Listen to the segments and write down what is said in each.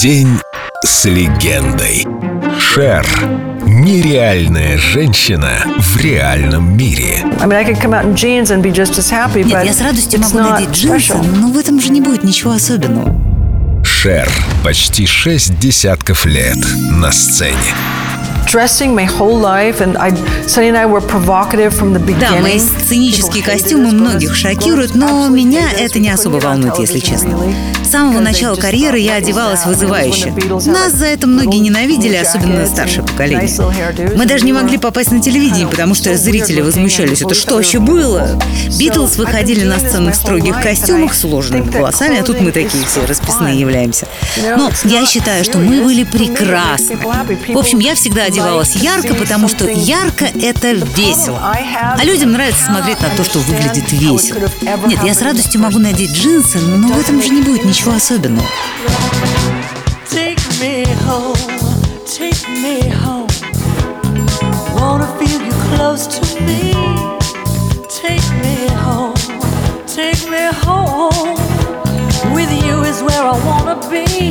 День с легендой. Шер. Нереальная женщина в реальном мире. Нет, я с радостью могу надеть джинсы, но в этом же не будет ничего особенного. Шер. Почти шесть десятков лет на сцене. Да, мои сценические костюмы многих шокируют, но меня это не особо волнует, если честно. С самого начала карьеры я одевалась вызывающе. Нас за это многие ненавидели, особенно старшее поколение. Мы даже не могли попасть на телевидение, потому что зрители возмущались. Это что вообще было? Битлз выходили на сцену в строгих костюмах с уложенными волосами, а тут мы такие все расписные являемся. Но я считаю, что мы были прекрасны. В общем, я всегда одевалась ярко, потому что ярко — это весело. А людям нравится смотреть на то, что выглядит весело. Нет, я с радостью могу надеть джинсы, но в этом же не будет ничего особенного. With you is where I wanna be.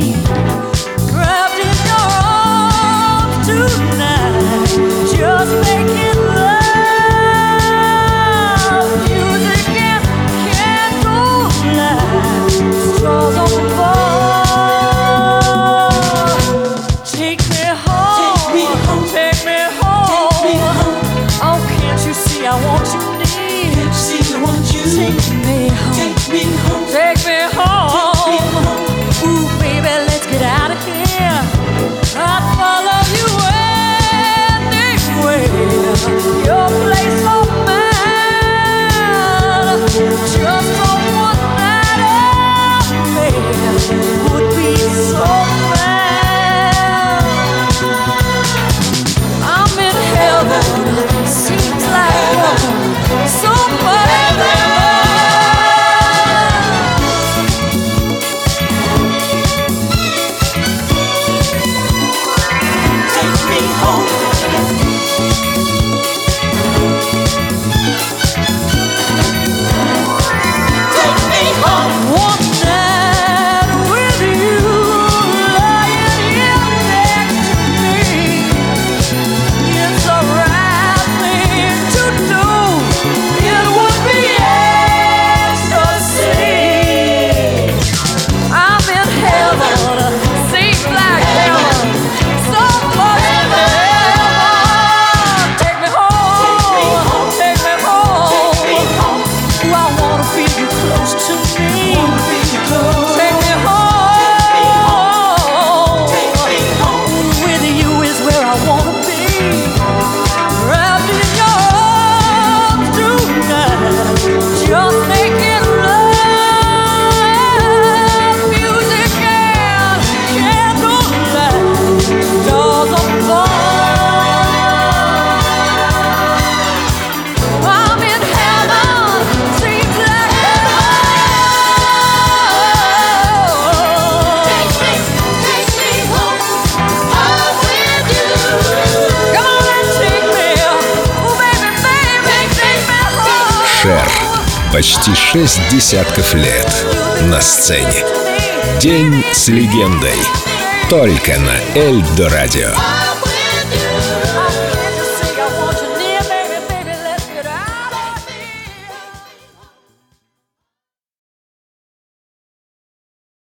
Шер. Почти шесть десятков лет на сцене. День с легендой. Только на Эльдо радио.